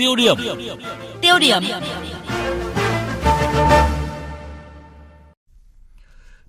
Tiêu điểm. Tiêu điểm.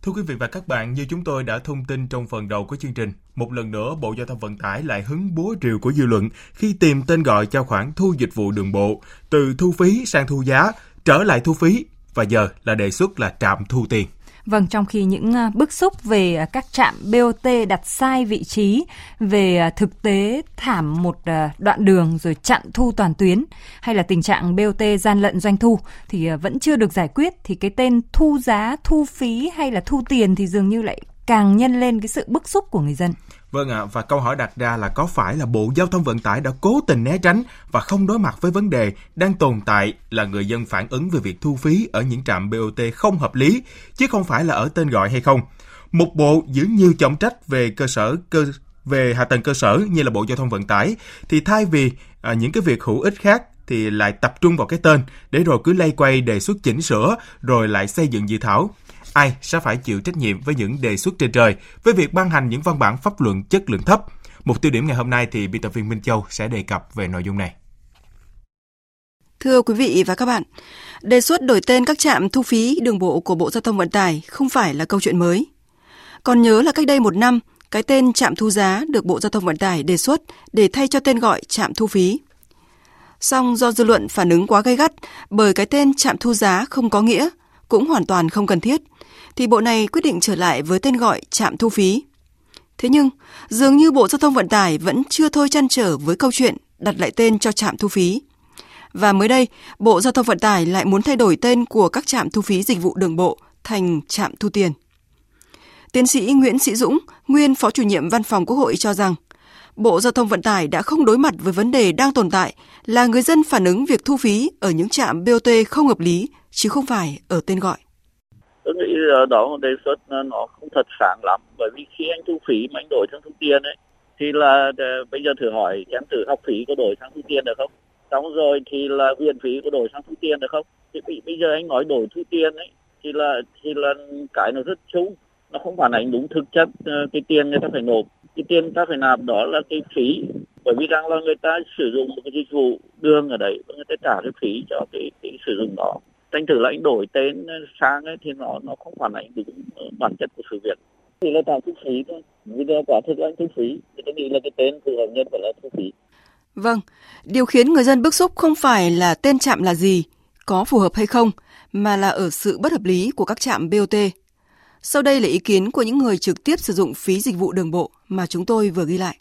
Thưa quý vị và các bạn, như chúng tôi đã thông tin trong phần đầu của chương trình, một lần nữa Bộ Giao thông Vận tải lại hứng búa rìu của dư luận khi tìm tên gọi cho khoản thu dịch vụ đường bộ từ thu phí sang thu giá, trở lại thu phí và giờ là đề xuất là trạm thu tiền. Vâng, trong khi những à, bức xúc về à, các trạm BOT đặt sai vị trí, về à, thực tế thảm một đoạn đường rồi chặn thu toàn tuyến, hay là tình trạng BOT gian lận doanh thu thì vẫn chưa được giải quyết, thì cái tên thu giá, thu phí hay là thu tiền thì dường như lại càng nhân lên cái sự bức xúc của người dân. Vâng ạ, à, và câu hỏi đặt ra là có phải là Bộ Giao thông Vận tải đã cố tình né tránh và không đối mặt với vấn đề đang tồn tại là người dân phản ứng về việc thu phí ở những trạm BOT không hợp lý, chứ không phải là ở tên gọi hay không. Một bộ giữ nhiều trọng trách về cơ sở cơ về hạ tầng cơ sở như là Bộ Giao thông Vận tải thì thay vì à, những cái việc hữu ích khác thì lại tập trung vào cái tên để rồi cứ lay quay đề xuất chỉnh sửa rồi lại xây dựng dự thảo ai sẽ phải chịu trách nhiệm với những đề xuất trên trời với việc ban hành những văn bản pháp luận chất lượng thấp. Một tiêu điểm ngày hôm nay thì biên tập viên Minh Châu sẽ đề cập về nội dung này. Thưa quý vị và các bạn, đề xuất đổi tên các trạm thu phí đường bộ của Bộ Giao thông Vận tải không phải là câu chuyện mới. Còn nhớ là cách đây một năm, cái tên trạm thu giá được Bộ Giao thông Vận tải đề xuất để thay cho tên gọi trạm thu phí. Song do dư luận phản ứng quá gay gắt bởi cái tên trạm thu giá không có nghĩa, cũng hoàn toàn không cần thiết, thì bộ này quyết định trở lại với tên gọi trạm thu phí. Thế nhưng, dường như Bộ Giao thông Vận tải vẫn chưa thôi chăn trở với câu chuyện đặt lại tên cho trạm thu phí. Và mới đây, Bộ Giao thông Vận tải lại muốn thay đổi tên của các trạm thu phí dịch vụ đường bộ thành trạm thu tiền. Tiến sĩ Nguyễn Sĩ Dũng, nguyên Phó chủ nhiệm Văn phòng Quốc hội cho rằng, Bộ Giao thông Vận tải đã không đối mặt với vấn đề đang tồn tại là người dân phản ứng việc thu phí ở những trạm BOT không hợp lý, chứ không phải ở tên gọi tôi nghĩ đó một đề xuất nó không thật sáng lắm. Bởi vì khi anh thu phí mà anh đổi sang thu tiền ấy thì là ờ, bây giờ thử hỏi em thử học phí có đổi sang thu tiền được không? Xong rồi thì là viện phí có đổi sang thu tiền được không? Thì bây giờ anh nói đổi thu tiền ấy thì là thì là cái nó rất chung. Nó không phản ánh đúng thực chất ờ, cái tiền người ta phải nộp. Cái tiền ta phải nạp đó là cái phí. Bởi vì rằng là người ta sử dụng một cái dịch vụ đường ở đấy và người ta trả cái phí cho cái, cái sử dụng đó tranh thử lãnh đổi tên sang ấy thì nó nó không phản ánh đúng bản chất của sự việc thì là tạo thu phí thôi vì là quả thực là thu phí thì tôi nghĩ là cái tên phù hợp nhất phải là thu phí Vâng, điều khiến người dân bức xúc không phải là tên trạm là gì, có phù hợp hay không, mà là ở sự bất hợp lý của các trạm BOT. Sau đây là ý kiến của những người trực tiếp sử dụng phí dịch vụ đường bộ mà chúng tôi vừa ghi lại.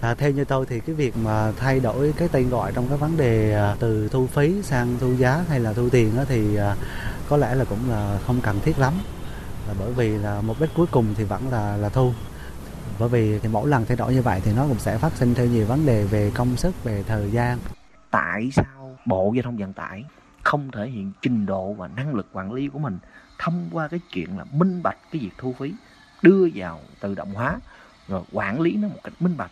À, theo như tôi thì cái việc mà thay đổi cái tên gọi trong cái vấn đề à, từ thu phí sang thu giá hay là thu tiền đó thì à, có lẽ là cũng là không cần thiết lắm. Là bởi vì là mục đích cuối cùng thì vẫn là là thu. Bởi vì thì mỗi lần thay đổi như vậy thì nó cũng sẽ phát sinh theo nhiều vấn đề về công sức về thời gian. Tại sao bộ giao thông vận tải không thể hiện trình độ và năng lực quản lý của mình thông qua cái chuyện là minh bạch cái việc thu phí đưa vào tự động hóa rồi quản lý nó một cách minh bạch?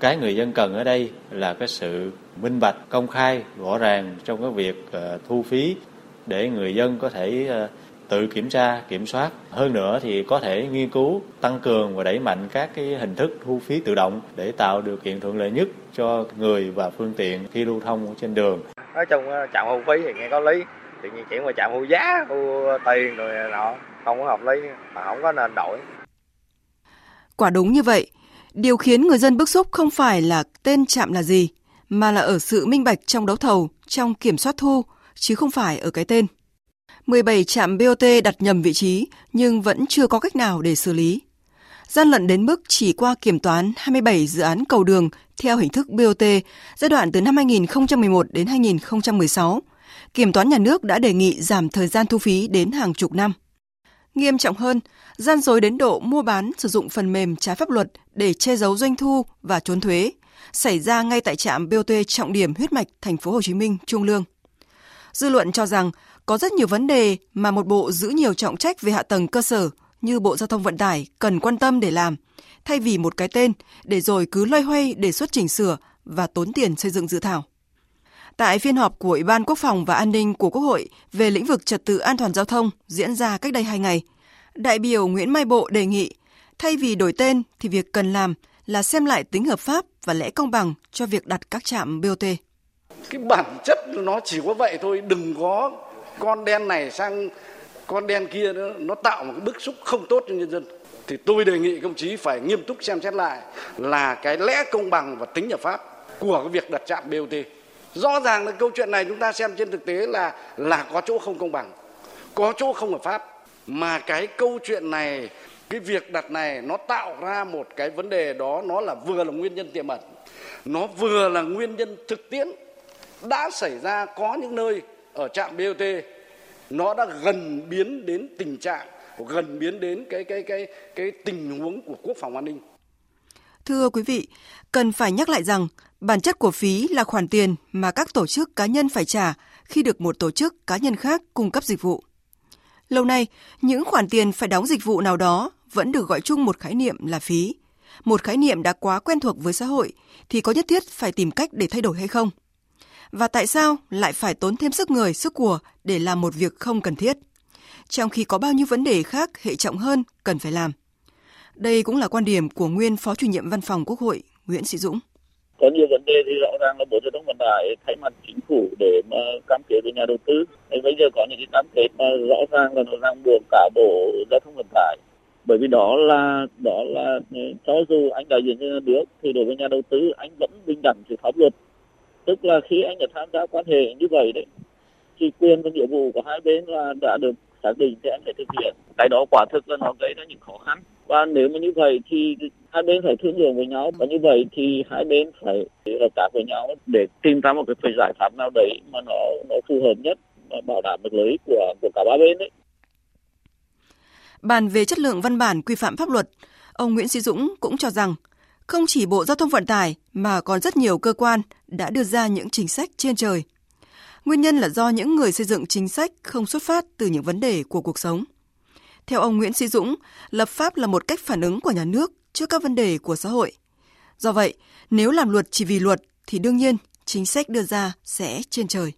Cái người dân cần ở đây là cái sự minh bạch công khai rõ ràng trong cái việc uh, thu phí để người dân có thể uh, tự kiểm tra kiểm soát. Hơn nữa thì có thể nghiên cứu tăng cường và đẩy mạnh các cái hình thức thu phí tự động để tạo điều kiện thuận lợi nhất cho người và phương tiện khi lưu thông trên đường. Nói chung ờ, trạm thu phí thì nghe có lý tự nhiên chuyển qua trạm thu giá thu tiền rồi nọ không có hợp lý mà không có nên đổi. Quả đúng như vậy Điều khiến người dân bức xúc không phải là tên trạm là gì, mà là ở sự minh bạch trong đấu thầu, trong kiểm soát thu, chứ không phải ở cái tên. 17 trạm BOT đặt nhầm vị trí nhưng vẫn chưa có cách nào để xử lý. Gian lận đến mức chỉ qua kiểm toán 27 dự án cầu đường theo hình thức BOT giai đoạn từ năm 2011 đến 2016. Kiểm toán nhà nước đã đề nghị giảm thời gian thu phí đến hàng chục năm. Nghiêm trọng hơn, gian dối đến độ mua bán sử dụng phần mềm trái pháp luật để che giấu doanh thu và trốn thuế xảy ra ngay tại trạm BOT trọng điểm huyết mạch thành phố Hồ Chí Minh Trung Lương. Dư luận cho rằng có rất nhiều vấn đề mà một bộ giữ nhiều trọng trách về hạ tầng cơ sở như Bộ Giao thông Vận tải cần quan tâm để làm, thay vì một cái tên để rồi cứ loay hoay đề xuất chỉnh sửa và tốn tiền xây dựng dự thảo. Tại phiên họp của Ủy ban Quốc phòng và An ninh của Quốc hội về lĩnh vực trật tự an toàn giao thông diễn ra cách đây hai ngày, đại biểu Nguyễn Mai Bộ đề nghị thay vì đổi tên thì việc cần làm là xem lại tính hợp pháp và lẽ công bằng cho việc đặt các trạm BOT. cái bản chất nó chỉ có vậy thôi đừng có con đen này sang con đen kia nữa nó tạo một cái bức xúc không tốt cho nhân dân thì tôi đề nghị công chí phải nghiêm túc xem xét lại là cái lẽ công bằng và tính hợp pháp của cái việc đặt trạm BOT. Rõ ràng là câu chuyện này chúng ta xem trên thực tế là là có chỗ không công bằng, có chỗ không hợp pháp mà cái câu chuyện này cái việc đặt này nó tạo ra một cái vấn đề đó nó là vừa là nguyên nhân tiềm ẩn nó vừa là nguyên nhân thực tiễn đã xảy ra có những nơi ở trạm BOT nó đã gần biến đến tình trạng gần biến đến cái cái cái cái tình huống của quốc phòng an ninh. Thưa quý vị, cần phải nhắc lại rằng bản chất của phí là khoản tiền mà các tổ chức cá nhân phải trả khi được một tổ chức cá nhân khác cung cấp dịch vụ. Lâu nay, những khoản tiền phải đóng dịch vụ nào đó vẫn được gọi chung một khái niệm là phí. Một khái niệm đã quá quen thuộc với xã hội thì có nhất thiết phải tìm cách để thay đổi hay không? Và tại sao lại phải tốn thêm sức người, sức của để làm một việc không cần thiết? Trong khi có bao nhiêu vấn đề khác hệ trọng hơn cần phải làm. Đây cũng là quan điểm của nguyên Phó chủ nhiệm Văn phòng Quốc hội Nguyễn Sĩ Dũng. Có nhiều vấn đề thì rõ ràng là Bộ Giao thông Vận tải thay mặt chính phủ để mà cam kết với nhà đầu tư. Nên bây giờ có những cái cam kết mà rõ ràng là nó ràng buộc cả Bộ Giao thông Vận tải bởi vì đó là đó là ừ, cho dù anh đại diện cho nhà nước thì đối với nhà đầu tư anh vẫn bình đẳng trước pháp luật tức là khi anh đã tham gia quan hệ như vậy đấy, thì quyền và nghĩa vụ của hai bên là đã được xác định thì anh phải thực hiện cái đó quả thực là nó gây ra những khó khăn và nếu mà như vậy thì hai bên phải thương lượng với nhau và như vậy thì hai bên phải hợp tác với nhau để tìm ra một cái giải pháp nào đấy mà nó nó phù hợp nhất và bảo đảm được lợi ích của của cả ba bên đấy Bàn về chất lượng văn bản quy phạm pháp luật, ông Nguyễn Sĩ Dũng cũng cho rằng không chỉ Bộ Giao thông Vận tải mà còn rất nhiều cơ quan đã đưa ra những chính sách trên trời. Nguyên nhân là do những người xây dựng chính sách không xuất phát từ những vấn đề của cuộc sống. Theo ông Nguyễn Sĩ Dũng, lập pháp là một cách phản ứng của nhà nước trước các vấn đề của xã hội. Do vậy, nếu làm luật chỉ vì luật thì đương nhiên chính sách đưa ra sẽ trên trời.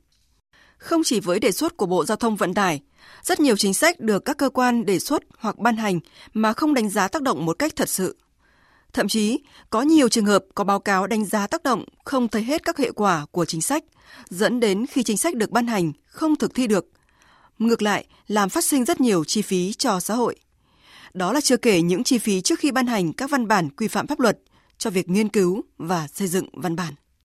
Không chỉ với đề xuất của Bộ Giao thông Vận tải, rất nhiều chính sách được các cơ quan đề xuất hoặc ban hành mà không đánh giá tác động một cách thật sự. Thậm chí, có nhiều trường hợp có báo cáo đánh giá tác động không thấy hết các hệ quả của chính sách, dẫn đến khi chính sách được ban hành không thực thi được. Ngược lại, làm phát sinh rất nhiều chi phí cho xã hội. Đó là chưa kể những chi phí trước khi ban hành các văn bản quy phạm pháp luật cho việc nghiên cứu và xây dựng văn bản.